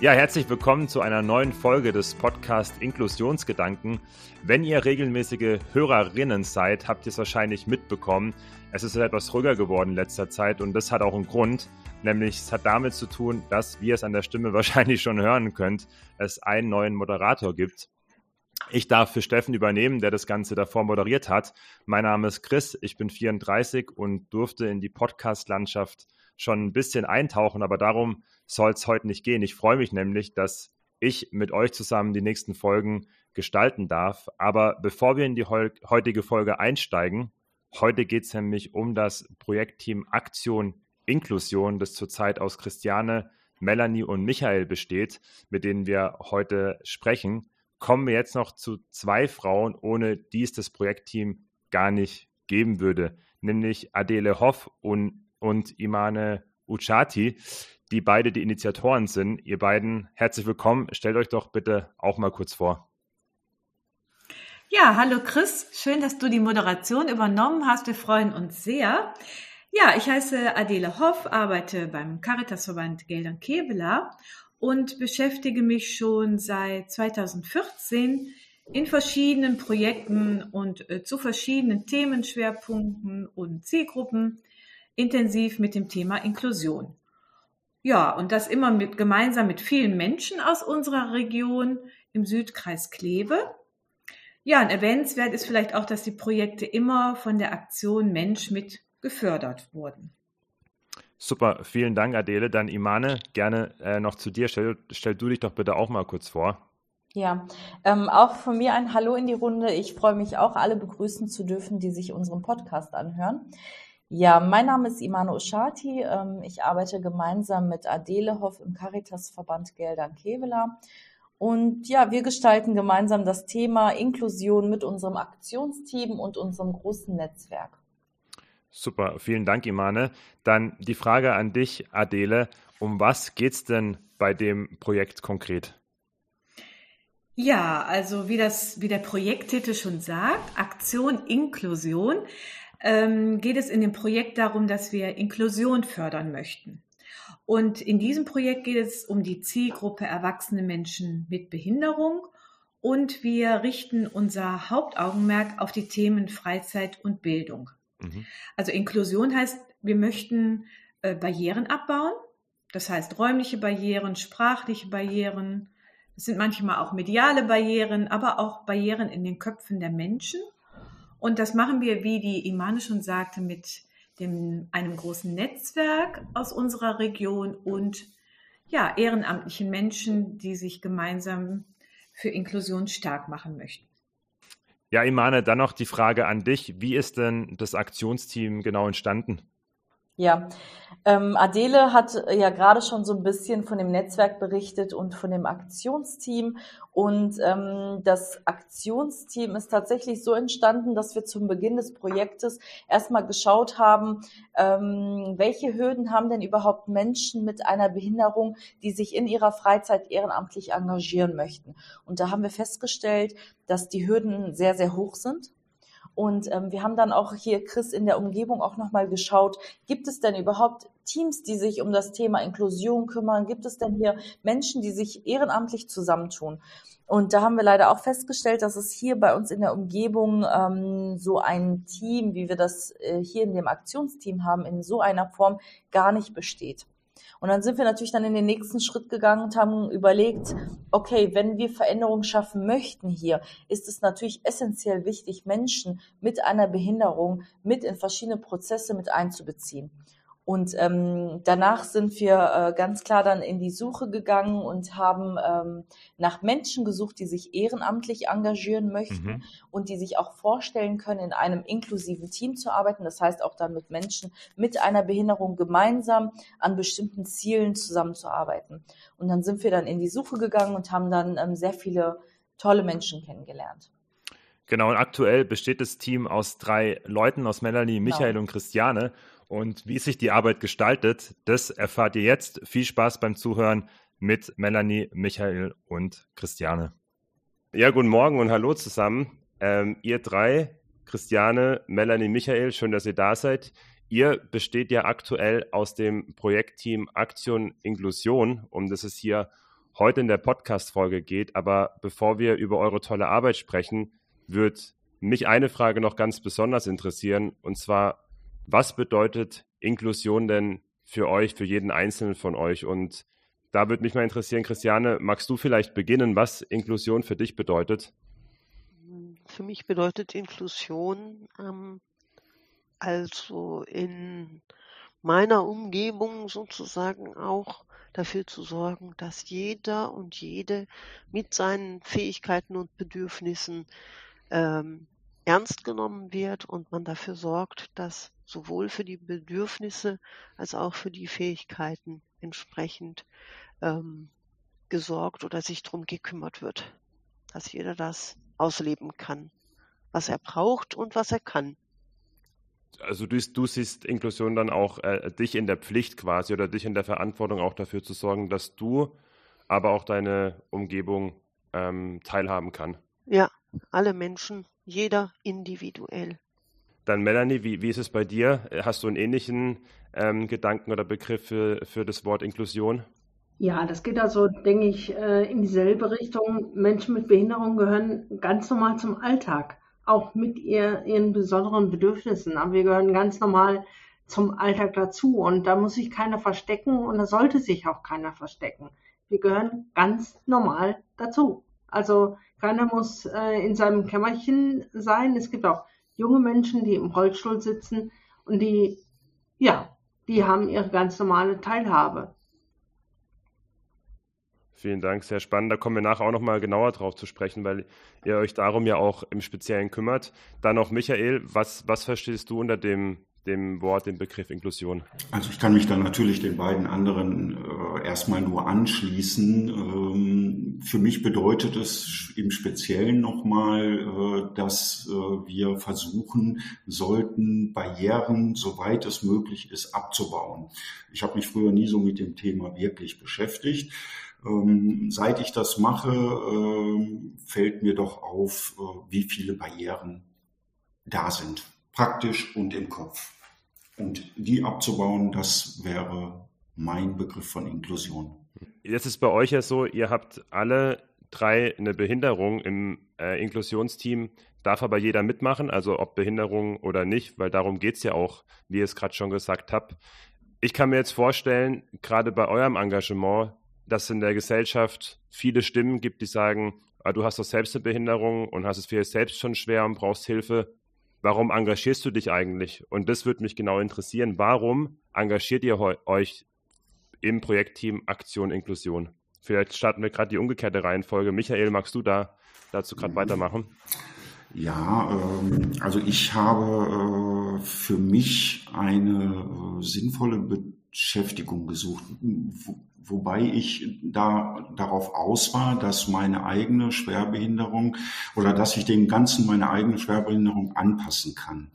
Ja, herzlich willkommen zu einer neuen Folge des Podcast Inklusionsgedanken. Wenn ihr regelmäßige Hörerinnen seid, habt ihr es wahrscheinlich mitbekommen. Es ist etwas ruhiger geworden in letzter Zeit und das hat auch einen Grund. Nämlich es hat damit zu tun, dass, wie ihr es an der Stimme wahrscheinlich schon hören könnt, es einen neuen Moderator gibt. Ich darf für Steffen übernehmen, der das Ganze davor moderiert hat. Mein Name ist Chris, ich bin 34 und durfte in die Podcast-Landschaft schon ein bisschen eintauchen, aber darum soll es heute nicht gehen. Ich freue mich nämlich, dass ich mit euch zusammen die nächsten Folgen gestalten darf. Aber bevor wir in die heutige Folge einsteigen, heute geht es nämlich um das Projektteam Aktion Inklusion, das zurzeit aus Christiane, Melanie und Michael besteht, mit denen wir heute sprechen, kommen wir jetzt noch zu zwei Frauen, ohne die es das Projektteam gar nicht geben würde, nämlich Adele Hoff und, und Imane Uchati die beide die Initiatoren sind. Ihr beiden, herzlich willkommen. Stellt euch doch bitte auch mal kurz vor. Ja, hallo Chris. Schön, dass du die Moderation übernommen hast. Wir freuen uns sehr. Ja, ich heiße Adele Hoff, arbeite beim Caritasverband Geldern Kevela und beschäftige mich schon seit 2014 in verschiedenen Projekten und äh, zu verschiedenen Themenschwerpunkten und Zielgruppen intensiv mit dem Thema Inklusion. Ja, und das immer mit, gemeinsam mit vielen Menschen aus unserer Region im Südkreis Kleve. Ja, und erwähnenswert ist vielleicht auch, dass die Projekte immer von der Aktion Mensch mit gefördert wurden. Super, vielen Dank, Adele. Dann Imane, gerne äh, noch zu dir. Stell, stell du dich doch bitte auch mal kurz vor. Ja, ähm, auch von mir ein Hallo in die Runde. Ich freue mich auch, alle begrüßen zu dürfen, die sich unseren Podcast anhören. Ja, mein Name ist Imano Ushati. Ähm, ich arbeite gemeinsam mit Adele Hoff im Caritasverband Geldern Kevela. Und ja, wir gestalten gemeinsam das Thema Inklusion mit unserem Aktionsteam und unserem großen Netzwerk. Super, vielen Dank, Imane. Dann die Frage an dich, Adele. Um was geht es denn bei dem Projekt konkret? Ja, also wie das, wie der Projekttitel schon sagt, Aktion Inklusion ähm, geht es in dem Projekt darum, dass wir Inklusion fördern möchten. Und in diesem Projekt geht es um die Zielgruppe erwachsene Menschen mit Behinderung und wir richten unser Hauptaugenmerk auf die Themen Freizeit und Bildung. Mhm. Also Inklusion heißt, wir möchten äh, Barrieren abbauen. Das heißt räumliche Barrieren, sprachliche Barrieren. Es sind manchmal auch mediale Barrieren, aber auch Barrieren in den Köpfen der Menschen. Und das machen wir, wie die Imane schon sagte, mit dem, einem großen Netzwerk aus unserer Region und ja, ehrenamtlichen Menschen, die sich gemeinsam für Inklusion stark machen möchten. Ja, Imane, dann noch die Frage an dich. Wie ist denn das Aktionsteam genau entstanden? Ja, ähm, Adele hat äh, ja gerade schon so ein bisschen von dem Netzwerk berichtet und von dem Aktionsteam. Und ähm, das Aktionsteam ist tatsächlich so entstanden, dass wir zum Beginn des Projektes erstmal geschaut haben, ähm, welche Hürden haben denn überhaupt Menschen mit einer Behinderung, die sich in ihrer Freizeit ehrenamtlich engagieren möchten. Und da haben wir festgestellt, dass die Hürden sehr, sehr hoch sind und ähm, wir haben dann auch hier, Chris, in der Umgebung auch nochmal geschaut, gibt es denn überhaupt Teams, die sich um das Thema Inklusion kümmern? Gibt es denn hier Menschen, die sich ehrenamtlich zusammentun? Und da haben wir leider auch festgestellt, dass es hier bei uns in der Umgebung ähm, so ein Team, wie wir das äh, hier in dem Aktionsteam haben, in so einer Form gar nicht besteht. Und dann sind wir natürlich dann in den nächsten Schritt gegangen und haben überlegt, okay, wenn wir Veränderungen schaffen möchten hier, ist es natürlich essentiell wichtig, Menschen mit einer Behinderung mit in verschiedene Prozesse mit einzubeziehen. Und ähm, danach sind wir äh, ganz klar dann in die Suche gegangen und haben ähm, nach Menschen gesucht, die sich ehrenamtlich engagieren möchten mhm. und die sich auch vorstellen können, in einem inklusiven Team zu arbeiten. Das heißt auch dann mit Menschen mit einer Behinderung gemeinsam an bestimmten Zielen zusammenzuarbeiten. Und dann sind wir dann in die Suche gegangen und haben dann ähm, sehr viele tolle Menschen kennengelernt. Genau, und aktuell besteht das Team aus drei Leuten, aus Melanie, genau. Michael genau. und Christiane. Und wie sich die Arbeit gestaltet, das erfahrt ihr jetzt. Viel Spaß beim Zuhören mit Melanie, Michael und Christiane. Ja, guten Morgen und hallo zusammen. Ähm, ihr drei, Christiane, Melanie, Michael, schön, dass ihr da seid. Ihr besteht ja aktuell aus dem Projektteam Aktion Inklusion, um das es hier heute in der Podcast-Folge geht. Aber bevor wir über eure tolle Arbeit sprechen, wird mich eine Frage noch ganz besonders interessieren. Und zwar, was bedeutet Inklusion denn für euch, für jeden Einzelnen von euch? Und da würde mich mal interessieren, Christiane, magst du vielleicht beginnen, was Inklusion für dich bedeutet? Für mich bedeutet Inklusion ähm, also in meiner Umgebung sozusagen auch dafür zu sorgen, dass jeder und jede mit seinen Fähigkeiten und Bedürfnissen ähm, ernst genommen wird und man dafür sorgt, dass sowohl für die Bedürfnisse als auch für die Fähigkeiten entsprechend ähm, gesorgt oder sich drum gekümmert wird, dass jeder das ausleben kann, was er braucht und was er kann. Also du, du siehst Inklusion dann auch äh, dich in der Pflicht quasi oder dich in der Verantwortung auch dafür zu sorgen, dass du, aber auch deine Umgebung ähm, teilhaben kann. Ja, alle Menschen, jeder individuell. Dann Melanie, wie, wie ist es bei dir? Hast du einen ähnlichen ähm, Gedanken oder Begriff für, für das Wort Inklusion? Ja, das geht also, denke ich, äh, in dieselbe Richtung. Menschen mit Behinderung gehören ganz normal zum Alltag, auch mit ihr, ihren besonderen Bedürfnissen. Aber wir gehören ganz normal zum Alltag dazu und da muss sich keiner verstecken und da sollte sich auch keiner verstecken. Wir gehören ganz normal dazu. Also keiner muss äh, in seinem Kämmerchen sein. Es gibt auch junge Menschen, die im Rollstuhl sitzen und die, ja, die haben ihre ganz normale Teilhabe. Vielen Dank, sehr spannend. Da kommen wir nachher auch nochmal genauer drauf zu sprechen, weil ihr euch darum ja auch im Speziellen kümmert. Dann noch Michael, was, was verstehst du unter dem dem Wort, dem Begriff Inklusion? Also ich kann mich dann natürlich den beiden anderen äh, erstmal nur anschließen. Ähm, für mich bedeutet es im Speziellen nochmal, äh, dass äh, wir versuchen sollten, Barrieren, soweit es möglich ist, abzubauen. Ich habe mich früher nie so mit dem Thema wirklich beschäftigt. Ähm, seit ich das mache, äh, fällt mir doch auf, äh, wie viele Barrieren da sind praktisch und im Kopf. Und die abzubauen, das wäre mein Begriff von Inklusion. Jetzt ist bei euch ja so, ihr habt alle drei eine Behinderung im äh, Inklusionsteam. Darf aber jeder mitmachen, also ob Behinderung oder nicht, weil darum geht es ja auch, wie ihr es gerade schon gesagt habt. Ich kann mir jetzt vorstellen, gerade bei eurem Engagement, dass es in der Gesellschaft viele Stimmen gibt, die sagen, ah, du hast doch selbst eine Behinderung und hast es für dich selbst schon schwer und brauchst Hilfe warum engagierst du dich eigentlich? Und das würde mich genau interessieren. Warum engagiert ihr euch im Projektteam Aktion Inklusion? Vielleicht starten wir gerade die umgekehrte Reihenfolge. Michael, magst du da dazu gerade weitermachen? Ja, ähm, also ich habe äh, für mich eine äh, sinnvolle Beschäftigung gesucht, wo, wobei ich da darauf aus war, dass meine eigene Schwerbehinderung oder dass ich dem Ganzen meine eigene Schwerbehinderung anpassen kann.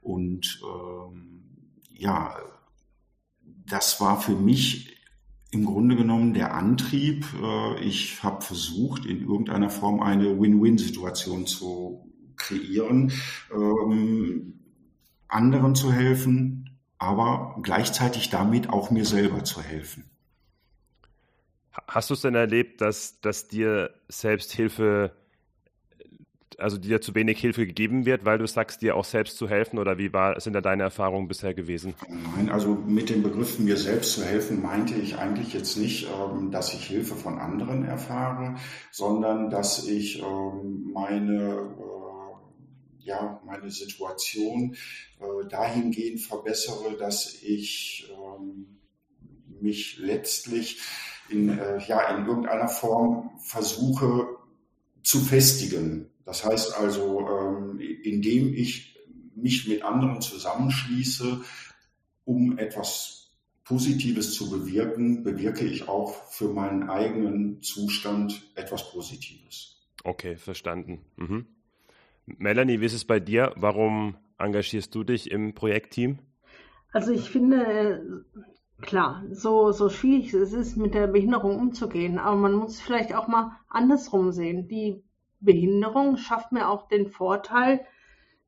Und ähm, ja, das war für mich im Grunde genommen der Antrieb. Äh, ich habe versucht, in irgendeiner Form eine Win-Win-Situation zu kreieren, ähm, anderen zu helfen, aber gleichzeitig damit auch mir selber zu helfen. Hast du es denn erlebt, dass, dass dir selbst Hilfe, also dir zu wenig Hilfe gegeben wird, weil du sagst, dir auch selbst zu helfen? Oder wie war, sind da deine Erfahrungen bisher gewesen? Nein, also mit dem Begriff mir selbst zu helfen meinte ich eigentlich jetzt nicht, ähm, dass ich Hilfe von anderen erfahre, sondern dass ich ähm, meine ja, meine Situation äh, dahingehend verbessere, dass ich ähm, mich letztlich in, äh, ja, in irgendeiner Form versuche zu festigen. Das heißt also, ähm, indem ich mich mit anderen zusammenschließe, um etwas Positives zu bewirken, bewirke ich auch für meinen eigenen Zustand etwas Positives. Okay, verstanden. Mhm. Melanie, wie ist es bei dir? Warum engagierst du dich im Projektteam? Also ich finde, Klar, so, so schwierig es ist, mit der Behinderung umzugehen, aber man muss vielleicht auch mal andersrum sehen. Die Behinderung schafft mir auch den Vorteil,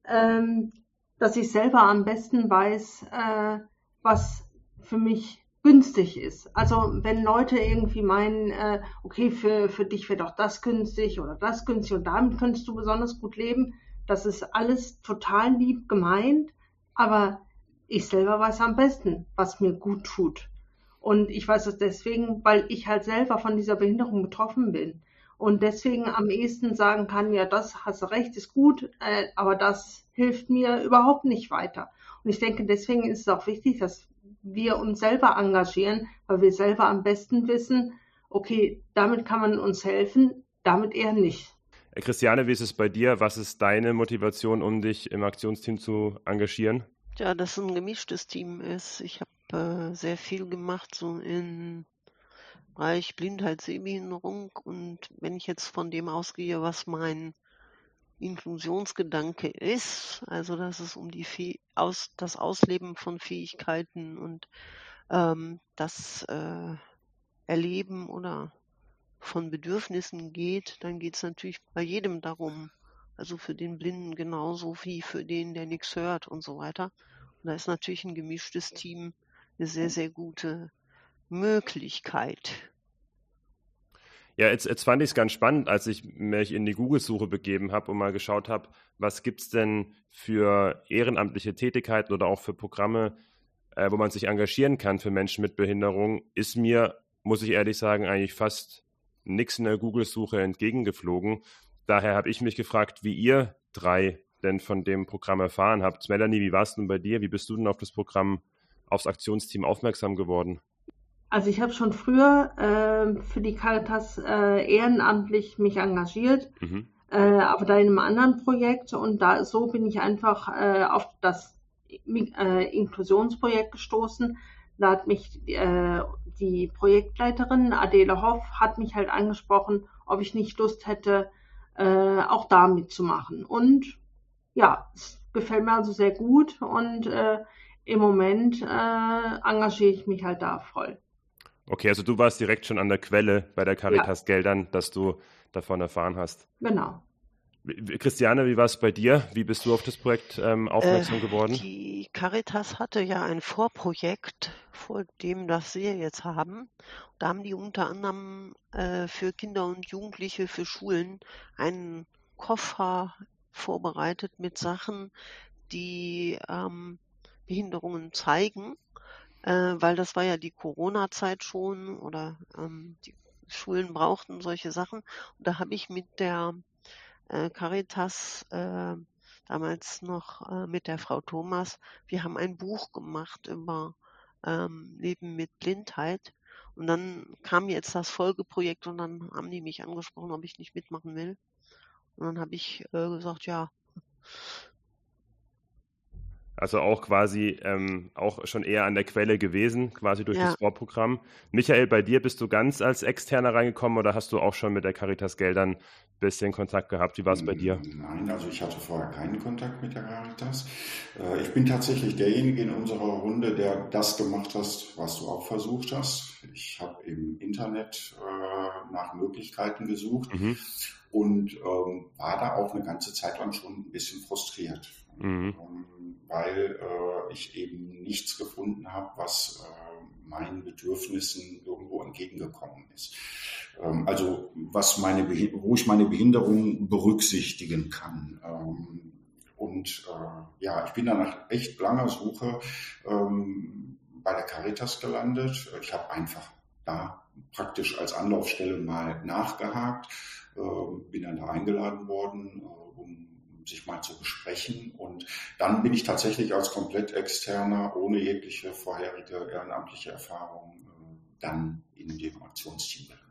ähm, dass ich selber am besten weiß, äh, was für mich günstig ist. Also wenn Leute irgendwie meinen, äh, okay, für, für dich wäre doch das günstig oder das günstig und damit könntest du besonders gut leben, das ist alles total lieb gemeint, aber ich selber weiß am besten, was mir gut tut. Und ich weiß es deswegen, weil ich halt selber von dieser Behinderung betroffen bin. Und deswegen am ehesten sagen kann, ja, das hast du recht, ist gut, äh, aber das hilft mir überhaupt nicht weiter. Und ich denke, deswegen ist es auch wichtig, dass wir uns selber engagieren, weil wir selber am besten wissen, okay, damit kann man uns helfen, damit eher nicht. Äh, Christiane, wie ist es bei dir? Was ist deine Motivation, um dich im Aktionsteam zu engagieren? Ja, dass es ein gemischtes Team ist. Ich habe äh, sehr viel gemacht, so im Bereich Blindheit, Sehbehinderung. Und wenn ich jetzt von dem ausgehe, was mein Inklusionsgedanke ist, also dass es um die Fäh aus, das Ausleben von Fähigkeiten und ähm, das äh, Erleben oder von Bedürfnissen geht, dann geht es natürlich bei jedem darum. Also für den Blinden genauso wie für den, der nichts hört und so weiter. Und da ist natürlich ein gemischtes Team eine sehr, sehr gute Möglichkeit. Ja, jetzt, jetzt fand ich es ganz spannend, als ich mich in die Google-Suche begeben habe und mal geschaut habe, was gibt es denn für ehrenamtliche Tätigkeiten oder auch für Programme, äh, wo man sich engagieren kann für Menschen mit Behinderung, ist mir, muss ich ehrlich sagen, eigentlich fast nichts in der Google-Suche entgegengeflogen. Daher habe ich mich gefragt, wie ihr drei denn von dem Programm erfahren habt. Melanie, wie war es denn bei dir? Wie bist du denn auf das Programm, aufs Aktionsteam aufmerksam geworden? Also ich habe schon früher äh, für die Caritas äh, ehrenamtlich mich engagiert, mhm. äh, aber da in einem anderen Projekt und da so bin ich einfach äh, auf das äh, Inklusionsprojekt gestoßen. Da hat mich äh, die Projektleiterin Adele Hoff hat mich halt angesprochen, ob ich nicht Lust hätte, äh, auch da mitzumachen. Und ja, es gefällt mir also sehr gut und äh, im Moment äh, engagiere ich mich halt da voll. Okay, also du warst direkt schon an der Quelle bei der Caritas ja. Geldern, dass du davon erfahren hast. Genau. Christiane, wie war es bei dir? Wie bist du auf das Projekt ähm, aufmerksam äh, geworden? Die Caritas hatte ja ein Vorprojekt vor dem, das wir jetzt haben. Da haben die unter anderem äh, für Kinder und Jugendliche, für Schulen einen Koffer vorbereitet mit Sachen, die ähm, Behinderungen zeigen äh, weil das war ja die Corona-Zeit schon oder ähm, die Schulen brauchten solche Sachen. Und da habe ich mit der äh, Caritas äh, damals noch äh, mit der Frau Thomas, wir haben ein Buch gemacht über ähm, Leben mit Blindheit. Und dann kam jetzt das Folgeprojekt und dann haben die mich angesprochen, ob ich nicht mitmachen will. Und dann habe ich äh, gesagt, ja, also auch quasi ähm, auch schon eher an der Quelle gewesen, quasi durch ja. das Vorprogramm. Michael, bei dir bist du ganz als Externer reingekommen oder hast du auch schon mit der Caritas Geldern ein bisschen Kontakt gehabt? Wie war es bei dir? Nein, also ich hatte vorher keinen Kontakt mit der Caritas. Äh, ich bin tatsächlich derjenige in unserer Runde, der das gemacht hat, was du auch versucht hast. Ich habe im Internet äh, nach Möglichkeiten gesucht mhm. und ähm, war da auch eine ganze Zeit lang schon ein bisschen frustriert. Mhm. Weil äh, ich eben nichts gefunden habe, was äh, meinen Bedürfnissen irgendwo entgegengekommen ist. Ähm, also was meine, wo ich meine Behinderung berücksichtigen kann. Ähm, und äh, ja, ich bin dann nach echt langer Suche ähm, bei der Caritas gelandet. Ich habe einfach da praktisch als Anlaufstelle mal nachgehakt, äh, bin dann da eingeladen worden, äh, um sich mal zu besprechen. Und dann bin ich tatsächlich als komplett externer, ohne jegliche vorherige ehrenamtliche Erfahrung, äh, dann in dem Aktionsteam gelandet.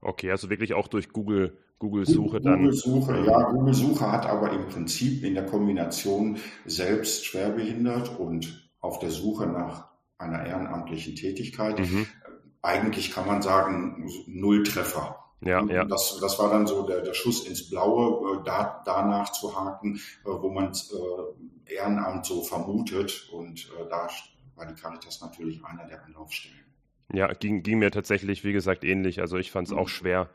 Okay, also wirklich auch durch Google Google-Suche dann. Google-Suche, ja, Google-Suche hat aber im Prinzip in der Kombination selbst schwerbehindert und auf der Suche nach einer ehrenamtlichen Tätigkeit. Mhm. Eigentlich kann man sagen, null Treffer. Ja, ja. Das, das war dann so der, der Schuss ins Blaue, äh, da, danach zu haken, äh, wo man äh, Ehrenamt so vermutet. Und äh, da war die Caritas natürlich einer der Anlaufstellen. Ja, ging, ging mir tatsächlich, wie gesagt, ähnlich. Also ich fand es mhm. auch schwer,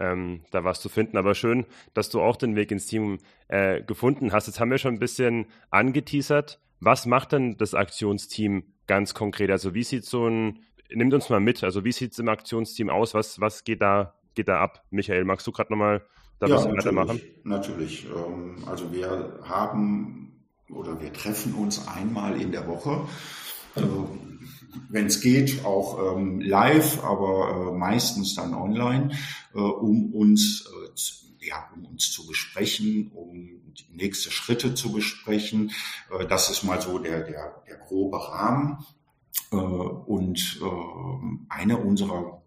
ähm, da was zu finden. Aber schön, dass du auch den Weg ins Team äh, gefunden hast. Jetzt haben wir schon ein bisschen angeteasert, Was macht denn das Aktionsteam ganz konkret? Also wie sieht so ein, nimmt uns mal mit, also wie sieht es im Aktionsteam aus? Was, was geht da, geht da ab? Michael, magst du gerade nochmal da ja, bisschen weitermachen? Natürlich. Ähm, also wir haben oder wir treffen uns einmal in der Woche. Also, wenn es geht, auch ähm, live, aber äh, meistens dann online, äh, um uns äh, ja, um uns zu besprechen, um die nächsten Schritte zu besprechen. Das ist mal so der, der, der grobe Rahmen. Und äh, eine unserer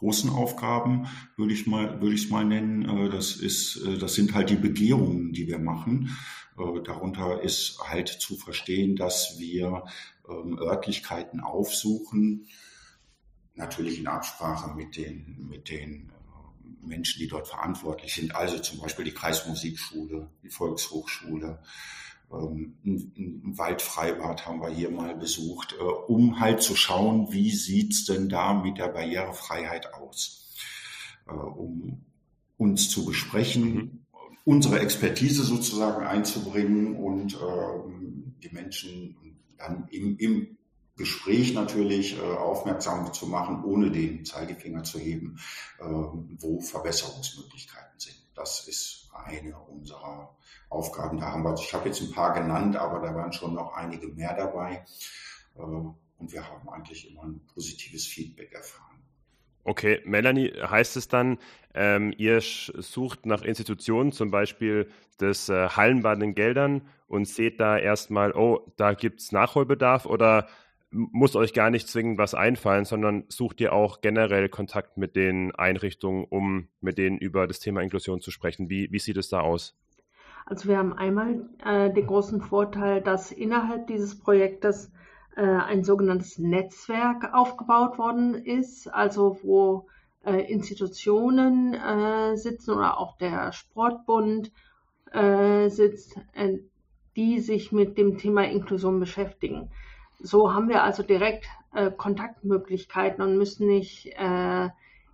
großen Aufgaben, würde ich mal, würde ich es mal nennen. Das ist, das sind halt die Begehungen, die wir machen. Darunter ist halt zu verstehen, dass wir ähm, Örtlichkeiten aufsuchen, natürlich in Absprache mit den, mit den Menschen, die dort verantwortlich sind, also zum Beispiel die Kreismusikschule, die Volkshochschule, ein Waldfreibad haben wir hier mal besucht, äh, um halt zu schauen, wie sieht's denn da mit der Barrierefreiheit aus, äh, um uns zu besprechen, mhm. unsere Expertise sozusagen einzubringen und ähm, die Menschen dann im, im Gespräch natürlich äh, aufmerksam zu machen, ohne den Zeigefinger zu heben, äh, wo Verbesserungsmöglichkeiten sind. Das ist eine unserer Aufgaben. Da haben wir, ich habe jetzt ein paar genannt, aber da waren schon noch einige mehr dabei. Äh, und wir haben eigentlich immer ein positives Feedback erfahren. Okay, Melanie, heißt es dann, ähm, ihr sucht nach Institutionen, zum Beispiel des äh, Hallenbad in Geldern und seht da erstmal, oh, da gibt es Nachholbedarf oder muss euch gar nicht zwingend was einfallen, sondern sucht ihr auch generell Kontakt mit den Einrichtungen, um mit denen über das Thema Inklusion zu sprechen. Wie, wie sieht es da aus? Also wir haben einmal äh, den großen Vorteil, dass innerhalb dieses Projektes äh, ein sogenanntes Netzwerk aufgebaut worden ist, also wo äh, Institutionen äh, sitzen oder auch der Sportbund äh, sitzt, äh, die sich mit dem Thema Inklusion beschäftigen. So haben wir also direkt äh, Kontaktmöglichkeiten und müssen nicht äh,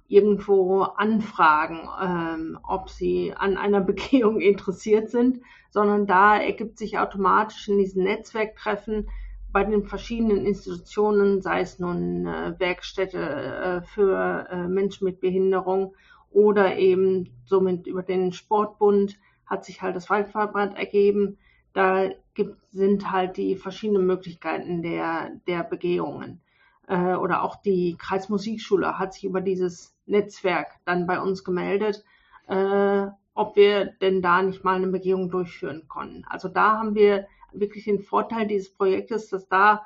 irgendwo anfragen, ähm, ob sie an einer Begehung interessiert sind, sondern da ergibt sich automatisch in diesen Netzwerktreffen bei den verschiedenen Institutionen, sei es nun äh, Werkstätte äh, für äh, Menschen mit Behinderung oder eben somit über den Sportbund hat sich halt das Waldverband ergeben, da gibt, sind halt die verschiedenen Möglichkeiten der, der Begehungen. Äh, oder auch die Kreismusikschule hat sich über dieses Netzwerk dann bei uns gemeldet, äh, ob wir denn da nicht mal eine Begehung durchführen konnten. Also da haben wir wirklich den Vorteil dieses Projektes, dass da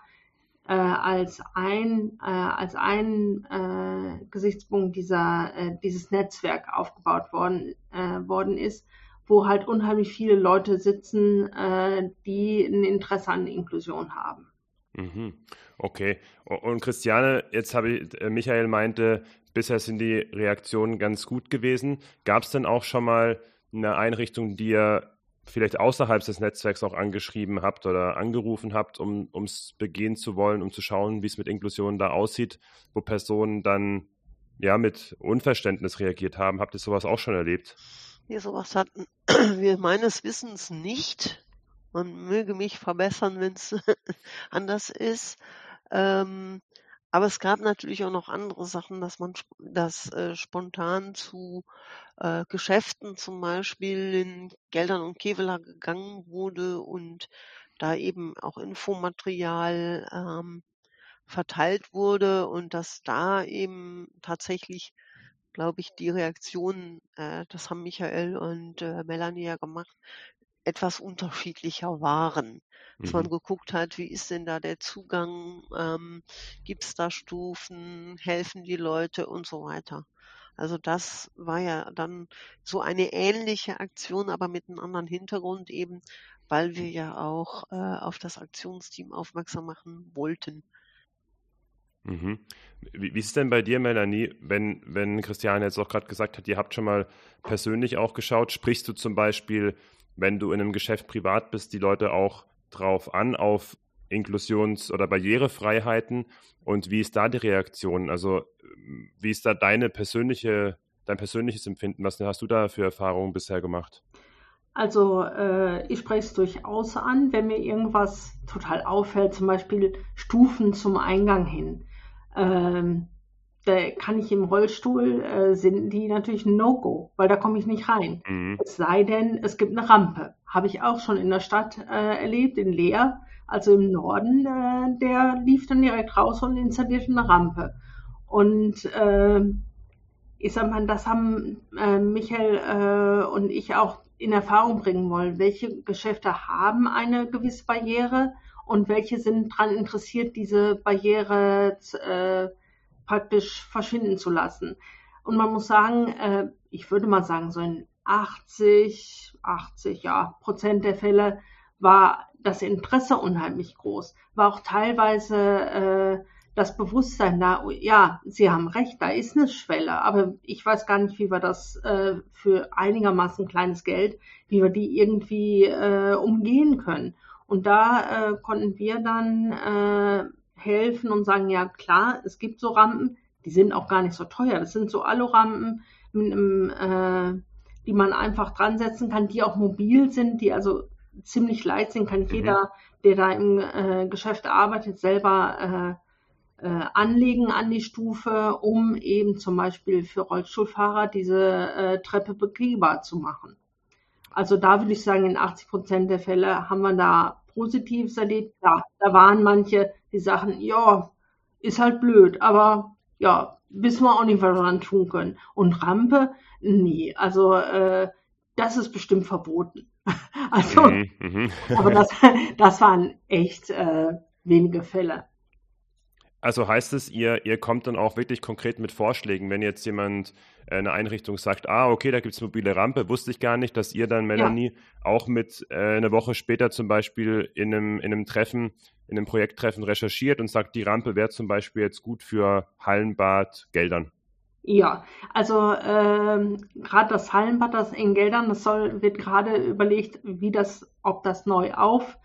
äh, als ein, äh, als ein äh, Gesichtspunkt dieser, äh, dieses Netzwerk aufgebaut worden, äh, worden ist wo halt unheimlich viele Leute sitzen, äh, die ein Interesse an Inklusion haben. Mhm. Okay. Und Christiane, jetzt habe ich, äh, Michael meinte, bisher sind die Reaktionen ganz gut gewesen. Gab es denn auch schon mal eine Einrichtung, die ihr vielleicht außerhalb des Netzwerks auch angeschrieben habt oder angerufen habt, um es begehen zu wollen, um zu schauen, wie es mit Inklusion da aussieht, wo Personen dann ja mit Unverständnis reagiert haben? Habt ihr sowas auch schon erlebt? Wir sowas hatten wir meines Wissens nicht. Man möge mich verbessern, wenn es anders ist. Ähm, aber es gab natürlich auch noch andere Sachen, dass man dass äh, spontan zu äh, Geschäften zum Beispiel in Geldern und Kevela gegangen wurde und da eben auch Infomaterial ähm, verteilt wurde und dass da eben tatsächlich glaube ich, die Reaktionen, äh, das haben Michael und äh, Melanie ja gemacht, etwas unterschiedlicher waren. Dass mhm. man geguckt hat, wie ist denn da der Zugang, ähm, gibt es da Stufen, helfen die Leute und so weiter. Also das war ja dann so eine ähnliche Aktion, aber mit einem anderen Hintergrund eben, weil wir ja auch äh, auf das Aktionsteam aufmerksam machen wollten. Mhm. Wie, wie ist es denn bei dir, Melanie, wenn, wenn Christiane jetzt auch gerade gesagt hat, ihr habt schon mal persönlich auch geschaut, sprichst du zum Beispiel, wenn du in einem Geschäft privat bist, die Leute auch drauf an, auf Inklusions- oder Barrierefreiheiten und wie ist da die Reaktion? Also wie ist da deine persönliche, dein persönliches Empfinden? Was hast du da für Erfahrungen bisher gemacht? Also äh, ich spreche es durchaus an, wenn mir irgendwas total auffällt, zum Beispiel Stufen zum Eingang hin. Ähm, da kann ich im Rollstuhl, äh, sind die natürlich ein No-Go, weil da komme ich nicht rein. Mhm. Es sei denn, es gibt eine Rampe. Habe ich auch schon in der Stadt äh, erlebt, in Leer, also im Norden, äh, der lief dann direkt raus und installierte eine Rampe. Und äh, ich sag mal, das haben äh, Michael äh, und ich auch in Erfahrung bringen wollen. Welche Geschäfte haben eine gewisse Barriere und welche sind daran interessiert, diese Barriere äh, praktisch verschwinden zu lassen. Und man muss sagen, äh, ich würde mal sagen, so in 80, 80 ja, Prozent der Fälle war das Interesse unheimlich groß, war auch teilweise äh, das Bewusstsein da, ja, Sie haben recht, da ist eine Schwelle, aber ich weiß gar nicht, wie wir das äh, für einigermaßen kleines Geld, wie wir die irgendwie äh, umgehen können. Und da äh, konnten wir dann äh, helfen und sagen, ja klar, es gibt so Rampen, die sind auch gar nicht so teuer. Das sind so Alurampen, mit einem, äh, die man einfach dran setzen kann, die auch mobil sind, die also ziemlich leicht sind, kann mhm. jeder, der da im äh, Geschäft arbeitet, selber äh, äh, anlegen an die Stufe, um eben zum Beispiel für Rollstuhlfahrer diese äh, Treppe begehbar zu machen. Also da würde ich sagen, in 80 Prozent der Fälle haben wir da Positives erlebt. Ja, da waren manche, die sagen, ja, ist halt blöd, aber ja, wissen wir auch nicht, was wir dran tun können. Und Rampe, nee, also äh, das ist bestimmt verboten. also, mhm, mhm. aber das, das waren echt äh, wenige Fälle. Also heißt es, ihr, ihr kommt dann auch wirklich konkret mit Vorschlägen, wenn jetzt jemand äh, eine Einrichtung sagt, ah, okay, da gibt es mobile Rampe, wusste ich gar nicht, dass ihr dann, Melanie, ja. auch mit äh, eine Woche später zum Beispiel in einem, in einem Treffen, in einem Projekttreffen recherchiert und sagt, die Rampe wäre zum Beispiel jetzt gut für Hallenbad Geldern. Ja, also ähm, gerade das Hallenbad, das in Geldern, das soll, wird gerade überlegt, wie das, ob das neu auf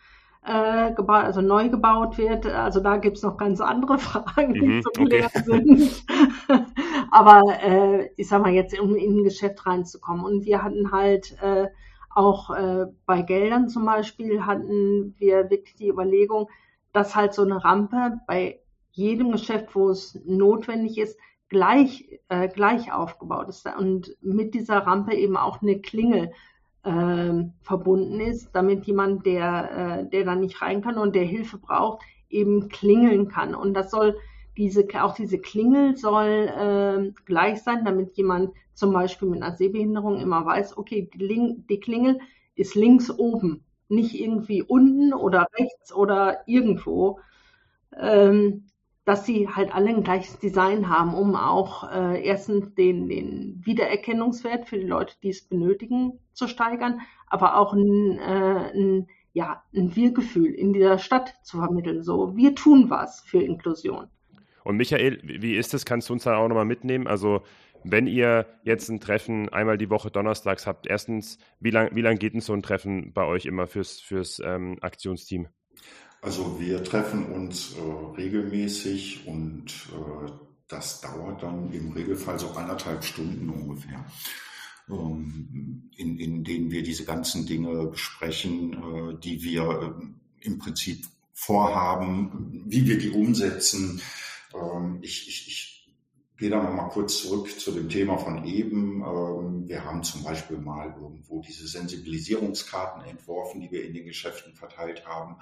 äh, gebaut, also neu gebaut wird. Also da gibt's noch ganz andere Fragen, die mhm, zu klären okay. sind. Aber äh, ich sag mal jetzt, um in ein Geschäft reinzukommen. Und wir hatten halt äh, auch äh, bei Geldern zum Beispiel hatten wir wirklich die Überlegung, dass halt so eine Rampe bei jedem Geschäft, wo es notwendig ist, gleich, äh, gleich aufgebaut ist und mit dieser Rampe eben auch eine Klingel äh, verbunden ist, damit jemand, der, äh, der da nicht rein kann und der Hilfe braucht, eben klingeln kann. Und das soll diese, auch diese Klingel soll äh, gleich sein, damit jemand zum Beispiel mit einer Sehbehinderung immer weiß, okay, die, die Klingel ist links oben, nicht irgendwie unten oder rechts oder irgendwo. Ähm, dass sie halt alle ein gleiches Design haben, um auch äh, erstens den, den Wiedererkennungswert für die Leute, die es benötigen, zu steigern, aber auch ein, äh, ein, ja, ein Wir-Gefühl in dieser Stadt zu vermitteln. So, wir tun was für Inklusion. Und Michael, wie ist das? Kannst du uns da auch nochmal mitnehmen? Also, wenn ihr jetzt ein Treffen einmal die Woche donnerstags habt, erstens, wie lange wie lang geht denn so ein Treffen bei euch immer fürs, fürs ähm, Aktionsteam? Also wir treffen uns äh, regelmäßig und äh, das dauert dann im Regelfall so anderthalb Stunden ungefähr, ähm, in, in denen wir diese ganzen Dinge besprechen, äh, die wir äh, im Prinzip vorhaben, wie wir die umsetzen. Ähm, ich, ich, ich gehe da nochmal kurz zurück zu dem Thema von eben. Ähm, wir haben zum Beispiel mal irgendwo diese Sensibilisierungskarten entworfen, die wir in den Geschäften verteilt haben.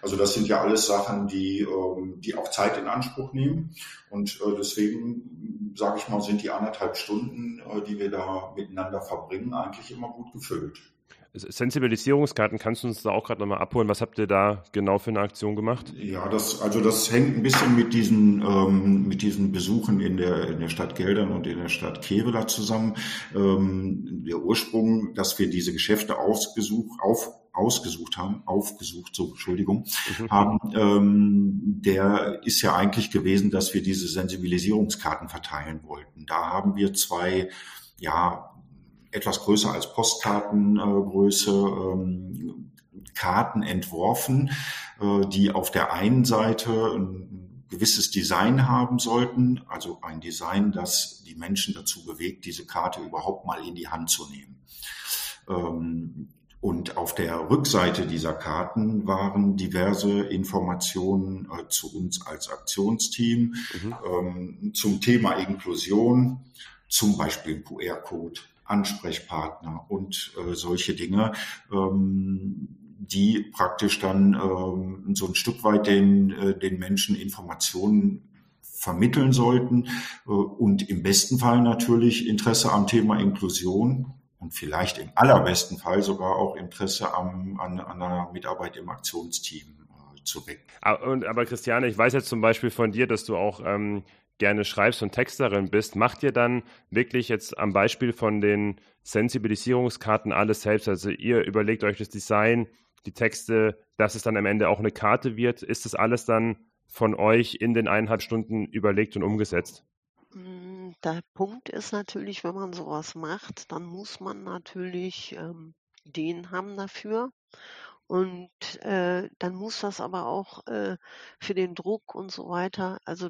Also das sind ja alles Sachen, die, ähm, die auch Zeit in Anspruch nehmen. Und äh, deswegen, sage ich mal, sind die anderthalb Stunden, äh, die wir da miteinander verbringen, eigentlich immer gut gefüllt. Sensibilisierungskarten, kannst du uns da auch gerade nochmal abholen? Was habt ihr da genau für eine Aktion gemacht? Ja, das, also das hängt ein bisschen mit diesen, ähm, mit diesen Besuchen in der, in der Stadt Geldern und in der Stadt Kevela zusammen. Ähm, der Ursprung, dass wir diese Geschäfte ausgesucht, auf, ausgesucht haben, aufgesucht, so, Entschuldigung, mhm. haben, ähm, der ist ja eigentlich gewesen, dass wir diese Sensibilisierungskarten verteilen wollten. Da haben wir zwei, ja, etwas größer als Postkartengröße ähm, Karten entworfen, äh, die auf der einen Seite ein gewisses Design haben sollten, also ein Design, das die Menschen dazu bewegt, diese Karte überhaupt mal in die Hand zu nehmen. Ähm, Und auf der Rückseite dieser Karten waren diverse Informationen äh, zu uns als Aktionsteam mhm. ähm, zum Thema Inklusion, zum Beispiel QR-Code, Ansprechpartner und äh, solche Dinge, ähm, die praktisch dann ähm, so ein Stück weit den, äh, den Menschen Informationen vermitteln sollten äh, und im besten Fall natürlich Interesse am Thema Inklusion und vielleicht im allerbesten Fall sogar auch Interesse am, an, an einer Mitarbeit im Aktionsteam äh, zu wecken. Aber, ah, aber Christiane, ich weiß jetzt zum Beispiel von dir, dass du auch ähm, gerne schreibst und Texterin bist. Macht ihr dann wirklich jetzt am Beispiel von den Sensibilisierungskarten alles selbst? Also ihr überlegt euch das Design, die Texte, dass es dann am Ende auch eine Karte wird. Ist das alles dann von euch in den eineinhalb Stunden überlegt und umgesetzt? Hm, der Punkt ist natürlich, wenn man sowas macht, dann muss man natürlich ähm, Ideen haben dafür. Und äh, dann muss das aber auch äh, für den Druck und so weiter, also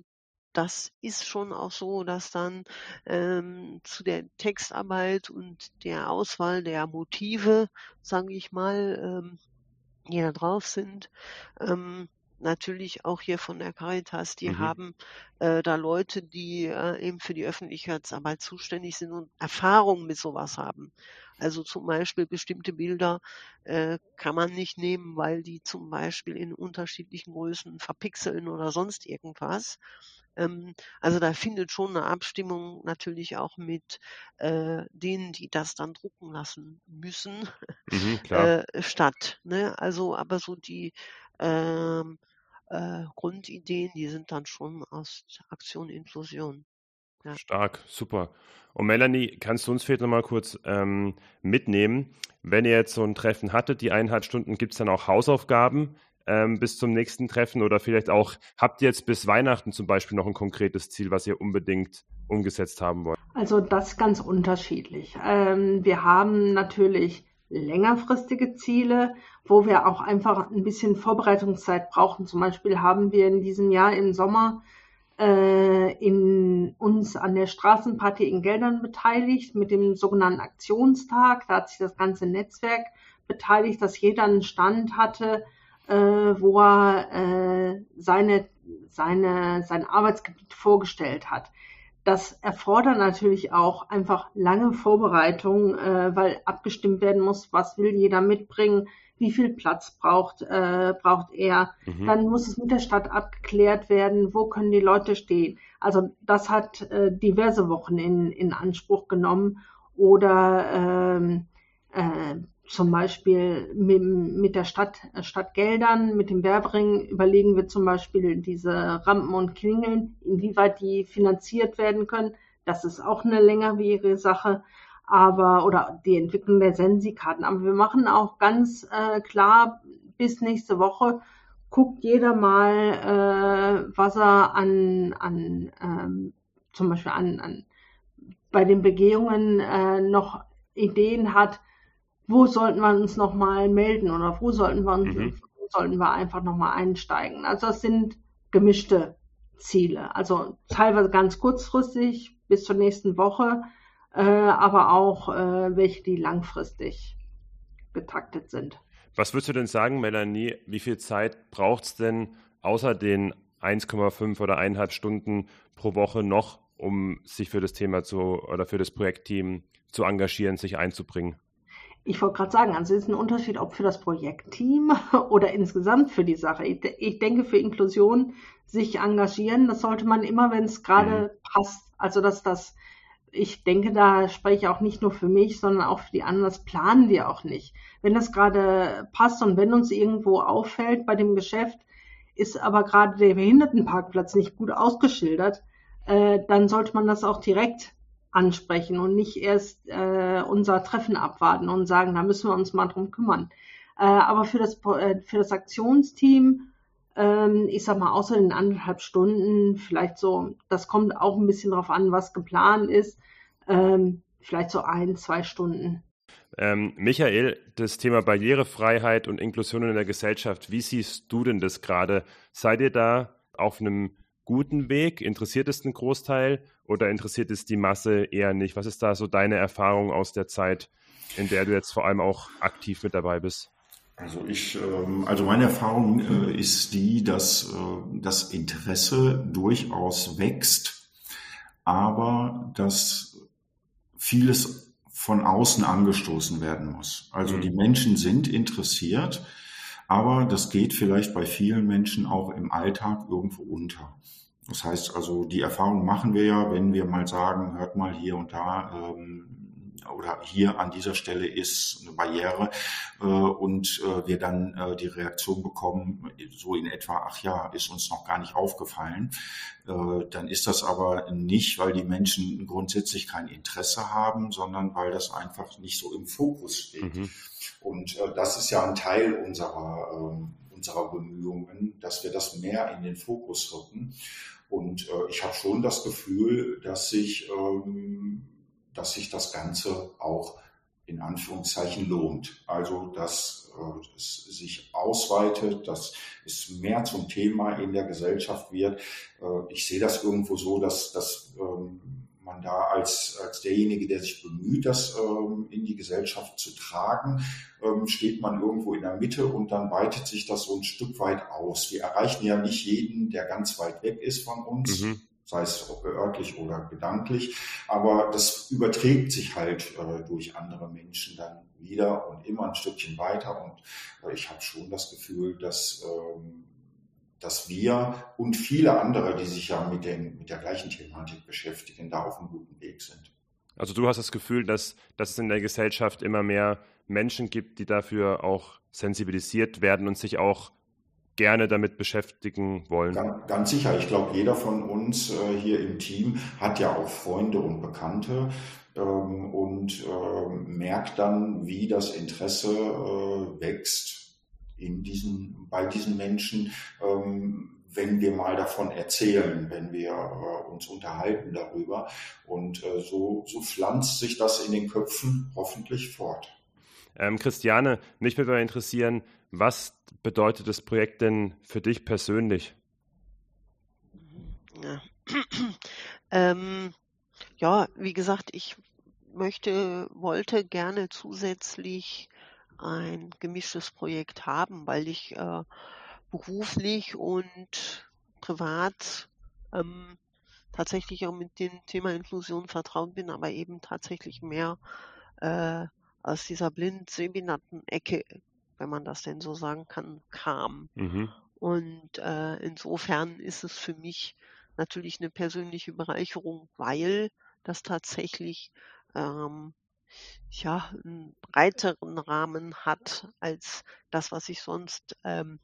das ist schon auch so, dass dann ähm, zu der Textarbeit und der Auswahl der Motive, sage ich mal, ähm, die da drauf sind, ähm, natürlich auch hier von der Caritas, die mhm. haben äh, da Leute, die äh, eben für die Öffentlichkeitsarbeit zuständig sind und Erfahrung mit sowas haben. Also zum Beispiel bestimmte Bilder äh, kann man nicht nehmen, weil die zum Beispiel in unterschiedlichen Größen verpixeln oder sonst irgendwas. Ähm, also da findet schon eine Abstimmung natürlich auch mit äh, denen, die das dann drucken lassen müssen, mhm, äh, statt. Ne? Also aber so die ähm, äh, Grundideen, die sind dann schon aus Aktion Inklusion. Ja. Stark, super. Und Melanie, kannst du uns vielleicht nochmal kurz ähm, mitnehmen, wenn ihr jetzt so ein Treffen hattet, die eineinhalb Stunden, gibt es dann auch Hausaufgaben ähm, bis zum nächsten Treffen oder vielleicht auch, habt ihr jetzt bis Weihnachten zum Beispiel noch ein konkretes Ziel, was ihr unbedingt umgesetzt haben wollt? Also das ganz unterschiedlich. Ähm, wir haben natürlich längerfristige Ziele, wo wir auch einfach ein bisschen Vorbereitungszeit brauchen. Zum Beispiel haben wir in diesem Jahr im Sommer äh, in uns an der Straßenparty in Geldern beteiligt mit dem sogenannten Aktionstag. Da hat sich das ganze Netzwerk beteiligt, dass jeder einen Stand hatte, äh, wo er äh, seine, seine, sein Arbeitsgebiet vorgestellt hat. Das erfordert natürlich auch einfach lange Vorbereitung, äh, weil abgestimmt werden muss, was will jeder mitbringen, wie viel Platz braucht, äh, braucht er. Mhm. Dann muss es mit der Stadt abgeklärt werden, wo können die Leute stehen. Also das hat äh, diverse Wochen in, in Anspruch genommen. Oder ähm, äh, zum Beispiel mit, mit der Stadt, Stadtgeldern, mit dem Werbering überlegen wir zum Beispiel diese Rampen und Klingeln, inwieweit die finanziert werden können. Das ist auch eine längerwierige Sache. Aber, oder die Entwicklung der Sensi-Karten. Aber wir machen auch ganz äh, klar, bis nächste Woche guckt jeder mal, äh, was er an, an ähm, zum Beispiel an, an bei den Begehungen äh, noch Ideen hat, wo sollten wir uns nochmal melden oder wo sollten wir uns, mhm. sollten wir einfach nochmal einsteigen. Also das sind gemischte Ziele. Also teilweise ganz kurzfristig bis zur nächsten Woche, äh, aber auch äh, welche, die langfristig getaktet sind. Was würdest du denn sagen, Melanie, wie viel Zeit braucht es denn außer den 1,5 oder 1,5 Stunden pro Woche noch, um sich für das Thema zu oder für das Projektteam zu engagieren, sich einzubringen? Ich wollte gerade sagen, also es ist ein Unterschied, ob für das Projektteam oder insgesamt für die Sache. Ich, denke, für Inklusion sich engagieren, das sollte man immer, wenn es gerade mhm. passt. Also dass das, ich denke, da spreche ich auch nicht nur für mich, sondern auch für die anderen, das planen wir auch nicht. Wenn das gerade passt und wenn uns irgendwo auffällt bei dem Geschäft, ist aber gerade der Behindertenparkplatz nicht gut ausgeschildert, äh, dann sollte man das auch direkt ansprechen und nicht erst äh, unser Treffen abwarten und sagen, da müssen wir uns mal drum kümmern. Äh, aber für das, äh, für das Aktionsteam, ähm, ich sag mal, außer den anderthalb Stunden, vielleicht so, das kommt auch ein bisschen drauf an, was geplant ist, ähm, vielleicht so ein, zwei Stunden. Ähm, Michael, das Thema Barrierefreiheit und Inklusion in der Gesellschaft, wie siehst du denn das gerade? Seid ihr da auf einem guten Weg? Interessiert es einen Großteil? oder interessiert es die Masse eher nicht? Was ist da so deine Erfahrung aus der Zeit, in der du jetzt vor allem auch aktiv mit dabei bist? Also ich, ähm, also meine Erfahrung äh, ist die, dass äh, das Interesse durchaus wächst, aber dass vieles von außen angestoßen werden muss. Also mhm. die Menschen sind interessiert, aber das geht vielleicht bei vielen Menschen auch im Alltag irgendwo unter. Das heißt also, die Erfahrung machen wir ja, wenn wir mal sagen, hört mal hier und da, ähm, oder hier an dieser Stelle ist eine Barriere äh, und äh, wir dann äh, die Reaktion bekommen, so in etwa, ach ja, ist uns noch gar nicht aufgefallen, äh, dann ist das aber nicht, weil die Menschen grundsätzlich kein Interesse haben, sondern weil das einfach nicht so im Fokus steht. Mhm. Und äh, das ist ja ein Teil unserer, äh, unserer Bemühungen, dass wir das mehr in den Fokus rücken. Und äh, ich habe schon das Gefühl, dass sich ähm, dass sich das Ganze auch in Anführungszeichen lohnt. Also, dass äh, es sich ausweitet, dass es mehr zum Thema in der Gesellschaft wird. Äh, ich sehe das irgendwo so, dass, dass ähm, man da als, als derjenige, der sich bemüht, das ähm, in die Gesellschaft zu tragen, ähm, steht man irgendwo in der Mitte und dann weitet sich das so ein Stück weit aus. Wir erreichen ja nicht jeden, der ganz weit weg ist von uns. Mhm sei es örtlich oder gedanklich. Aber das überträgt sich halt äh, durch andere Menschen dann wieder und immer ein Stückchen weiter. Und äh, ich habe schon das Gefühl, dass, ähm, dass wir und viele andere, die sich ja mit, den, mit der gleichen Thematik beschäftigen, da auf einem guten Weg sind. Also du hast das Gefühl, dass, dass es in der Gesellschaft immer mehr Menschen gibt, die dafür auch sensibilisiert werden und sich auch gerne damit beschäftigen wollen. Ganz, ganz sicher. Ich glaube, jeder von uns äh, hier im Team hat ja auch Freunde und Bekannte ähm, und äh, merkt dann, wie das Interesse äh, wächst in diesen, bei diesen Menschen, ähm, wenn wir mal davon erzählen, wenn wir äh, uns unterhalten darüber. Und äh, so, so pflanzt sich das in den Köpfen hoffentlich fort. Ähm, Christiane, mich würde mal interessieren, was bedeutet das Projekt denn für dich persönlich? Ja. ähm, ja, wie gesagt, ich möchte, wollte gerne zusätzlich ein gemischtes Projekt haben, weil ich äh, beruflich und privat ähm, tatsächlich auch mit dem Thema Inklusion vertraut bin, aber eben tatsächlich mehr äh, aus dieser blind sehbehinderten Ecke wenn man das denn so sagen kann, kam. Mhm. Und äh, insofern ist es für mich natürlich eine persönliche Bereicherung, weil das tatsächlich ähm, ja einen breiteren Rahmen hat als das, was ich sonst ähm,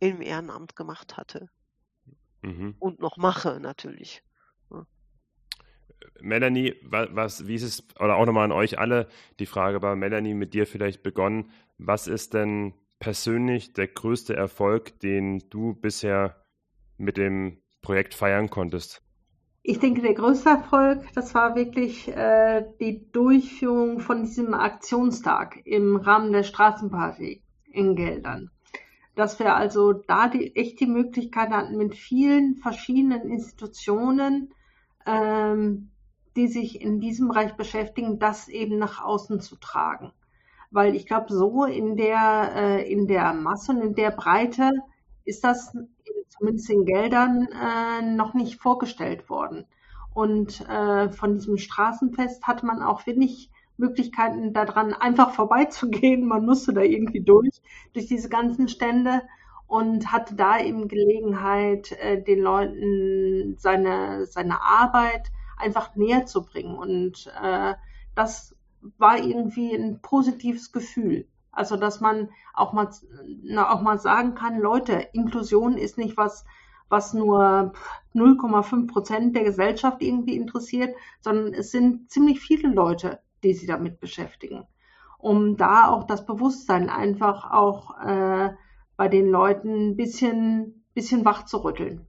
im Ehrenamt gemacht hatte mhm. und noch mache natürlich. Melanie, was, wie ist es, oder auch nochmal an euch alle die Frage, bei Melanie mit dir vielleicht begonnen, was ist denn persönlich der größte Erfolg, den du bisher mit dem Projekt feiern konntest? Ich denke, der größte Erfolg, das war wirklich äh, die Durchführung von diesem Aktionstag im Rahmen der Straßenparty in Geldern. Dass wir also da die, echt die Möglichkeit hatten, mit vielen verschiedenen Institutionen ähm, die sich in diesem Bereich beschäftigen, das eben nach außen zu tragen. Weil ich glaube, so in der, äh, in der Masse und in der Breite ist das zumindest in Geldern äh, noch nicht vorgestellt worden. Und äh, von diesem Straßenfest hatte man auch wenig Möglichkeiten daran, einfach vorbeizugehen. Man musste da irgendwie durch, durch diese ganzen Stände und hatte da eben Gelegenheit, äh, den Leuten seine, seine Arbeit einfach näher zu bringen. Und äh, das war irgendwie ein positives Gefühl. Also, dass man auch mal, na, auch mal sagen kann, Leute, Inklusion ist nicht was, was nur 0,5 Prozent der Gesellschaft irgendwie interessiert, sondern es sind ziemlich viele Leute, die sich damit beschäftigen. Um da auch das Bewusstsein einfach auch äh, bei den Leuten ein bisschen, bisschen wach zu rütteln.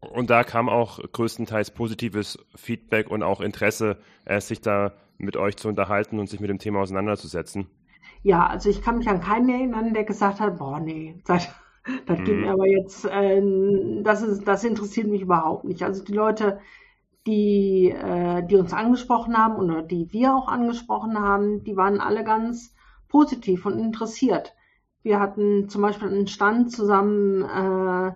Und da kam auch größtenteils positives Feedback und auch Interesse, äh, sich da mit euch zu unterhalten und sich mit dem Thema auseinanderzusetzen. Ja, also ich kann mich an keinen erinnern, der gesagt hat, boah, nee, das, das mhm. geht mir aber jetzt, äh, das, ist, das interessiert mich überhaupt nicht. Also die Leute, die, äh, die uns angesprochen haben oder die wir auch angesprochen haben, die waren alle ganz positiv und interessiert. Wir hatten zum Beispiel einen Stand zusammen äh,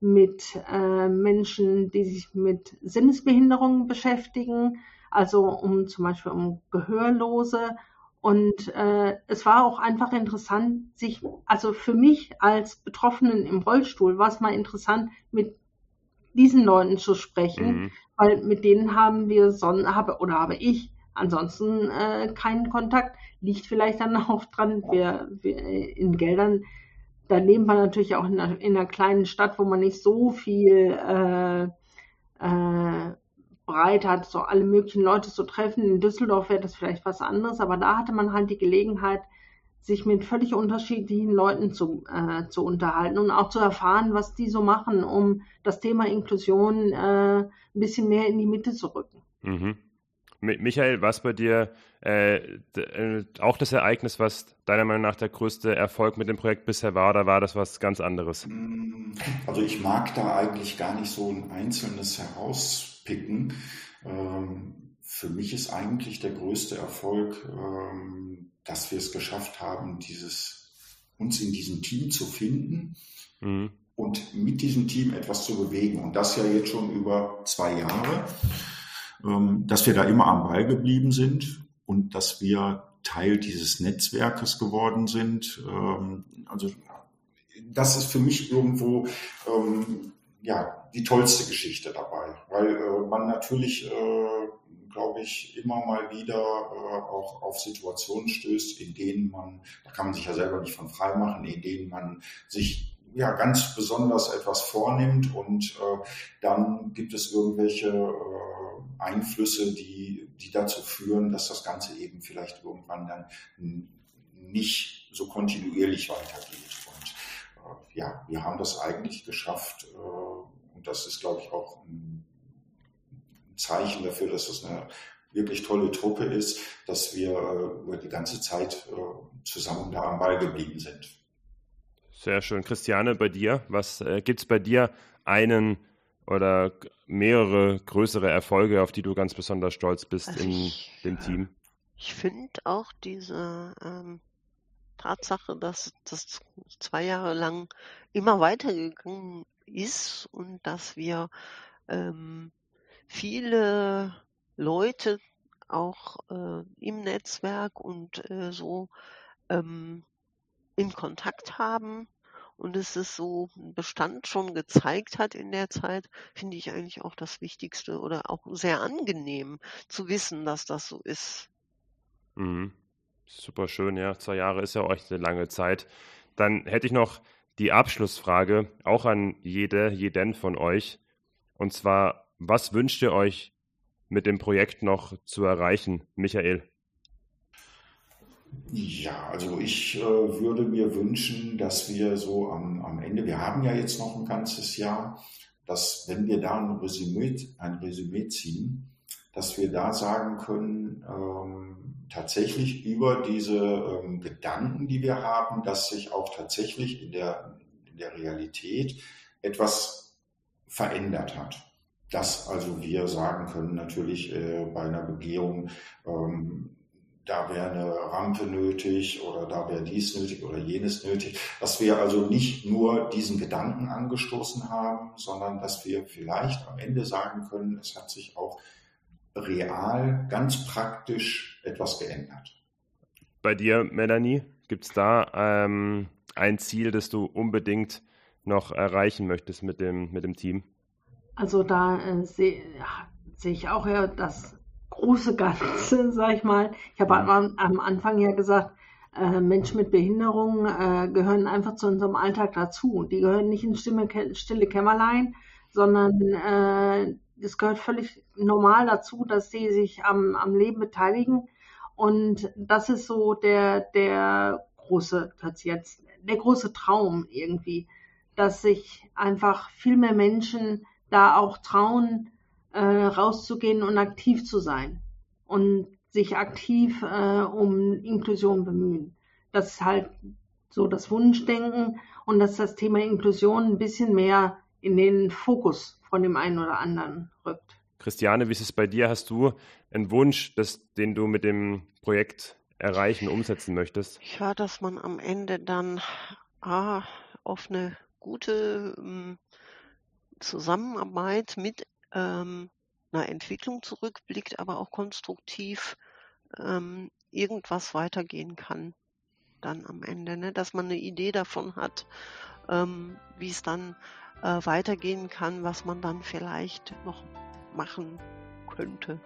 mit äh, Menschen, die sich mit Sinnesbehinderungen beschäftigen, also um zum Beispiel um Gehörlose. Und äh, es war auch einfach interessant, sich, also für mich als Betroffenen im Rollstuhl war es mal interessant, mit diesen Leuten zu sprechen, mhm. weil mit denen haben wir son habe oder habe ich ansonsten äh, keinen Kontakt. Liegt vielleicht dann auch dran, wir, wir in Geldern, da leben wir natürlich auch in einer, in einer kleinen Stadt, wo man nicht so viel äh, äh, breit hat, so alle möglichen Leute zu treffen. In Düsseldorf wäre das vielleicht was anderes, aber da hatte man halt die Gelegenheit, sich mit völlig unterschiedlichen Leuten zu, äh, zu unterhalten und auch zu erfahren, was die so machen, um das Thema Inklusion äh, ein bisschen mehr in die Mitte zu rücken. Mhm. Michael, was bei dir äh, äh, auch das Ereignis, was deiner Meinung nach der größte Erfolg mit dem Projekt bisher war, oder war das was ganz anderes? Also ich mag da eigentlich gar nicht so ein einzelnes herauspicken. Ähm, für mich ist eigentlich der größte Erfolg, ähm, dass wir es geschafft haben, dieses, uns in diesem Team zu finden mhm. und mit diesem Team etwas zu bewegen. Und das ja jetzt schon über zwei Jahre. Ähm, dass wir da immer am Ball geblieben sind und dass wir Teil dieses Netzwerkes geworden sind. Ähm, also das ist für mich irgendwo ähm, ja die tollste Geschichte dabei, weil äh, man natürlich, äh, glaube ich, immer mal wieder äh, auch auf Situationen stößt, in denen man, da kann man sich ja selber nicht von frei machen, in denen man sich ja ganz besonders etwas vornimmt und äh, dann gibt es irgendwelche äh, Einflüsse, die, die dazu führen, dass das Ganze eben vielleicht irgendwann dann nicht so kontinuierlich weitergeht. Und äh, ja, wir haben das eigentlich geschafft äh, und das ist, glaube ich, auch ein Zeichen dafür, dass das eine wirklich tolle Truppe ist, dass wir äh, über die ganze Zeit äh, zusammen da am Ball geblieben sind. Sehr schön. Christiane, bei dir, was äh, gibt es bei dir einen oder mehrere größere Erfolge, auf die du ganz besonders stolz bist also in ich, dem Team? Ich finde auch diese ähm, Tatsache, dass das zwei Jahre lang immer weitergegangen ist und dass wir ähm, viele Leute auch äh, im Netzwerk und äh, so ähm, in Kontakt haben und es ist so ein Bestand schon gezeigt hat in der Zeit, finde ich eigentlich auch das Wichtigste oder auch sehr angenehm zu wissen, dass das so ist. Mhm. Super schön, ja. Zwei Jahre ist ja euch eine lange Zeit. Dann hätte ich noch die Abschlussfrage, auch an jede, jeden von euch. Und zwar, was wünscht ihr euch mit dem Projekt noch zu erreichen, Michael? Ja, also ich äh, würde mir wünschen, dass wir so am, am Ende, wir haben ja jetzt noch ein ganzes Jahr, dass wenn wir da ein Resümee, ein Resümee ziehen, dass wir da sagen können, ähm, tatsächlich über diese ähm, Gedanken, die wir haben, dass sich auch tatsächlich in der, in der Realität etwas verändert hat. Dass also wir sagen können, natürlich äh, bei einer Begehung, ähm, da wäre eine Rampe nötig oder da wäre dies nötig oder jenes nötig, dass wir also nicht nur diesen Gedanken angestoßen haben, sondern dass wir vielleicht am Ende sagen können, es hat sich auch real, ganz praktisch etwas geändert. Bei dir, Melanie, gibt es da ähm, ein Ziel, das du unbedingt noch erreichen möchtest mit dem, mit dem Team? Also da äh, sehe seh ich auch ja, dass große Ganze, sag ich mal. Ich habe am, am Anfang ja gesagt, äh, Menschen mit Behinderung äh, gehören einfach zu unserem Alltag dazu. Die gehören nicht ins stille, stille Kämmerlein, sondern äh, es gehört völlig normal dazu, dass sie sich am, am Leben beteiligen. Und das ist so der, der große, jetzt, der große Traum irgendwie, dass sich einfach viel mehr Menschen da auch trauen, äh, rauszugehen und aktiv zu sein und sich aktiv äh, um Inklusion bemühen. Das ist halt so das Wunschdenken und dass das Thema Inklusion ein bisschen mehr in den Fokus von dem einen oder anderen rückt. Christiane, wie ist es bei dir? Hast du einen Wunsch, dass, den du mit dem Projekt erreichen, umsetzen möchtest? Ja, dass man am Ende dann A, auf eine gute ähm, Zusammenarbeit mit ähm, einer Entwicklung zurückblickt, aber auch konstruktiv ähm, irgendwas weitergehen kann dann am Ende, ne? dass man eine Idee davon hat, ähm, wie es dann äh, weitergehen kann, was man dann vielleicht noch machen könnte.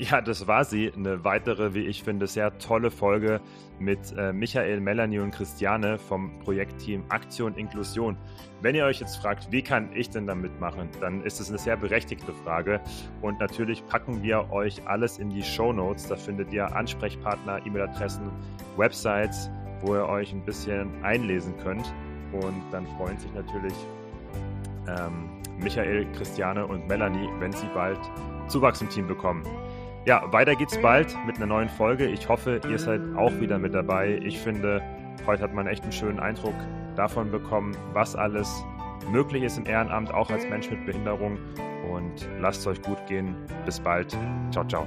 Ja, das war sie. Eine weitere, wie ich finde, sehr tolle Folge mit äh, Michael, Melanie und Christiane vom Projektteam Aktion Inklusion. Wenn ihr euch jetzt fragt, wie kann ich denn da mitmachen, dann ist es eine sehr berechtigte Frage. Und natürlich packen wir euch alles in die Show Notes. Da findet ihr Ansprechpartner, E-Mail-Adressen, Websites, wo ihr euch ein bisschen einlesen könnt. Und dann freuen sich natürlich ähm, Michael, Christiane und Melanie, wenn sie bald Zuwachs im Team bekommen. Ja, weiter geht's bald mit einer neuen Folge. Ich hoffe, ihr seid auch wieder mit dabei. Ich finde, heute hat man echt einen schönen Eindruck davon bekommen, was alles möglich ist im Ehrenamt, auch als Mensch mit Behinderung. Und lasst es euch gut gehen. Bis bald. Ciao, ciao.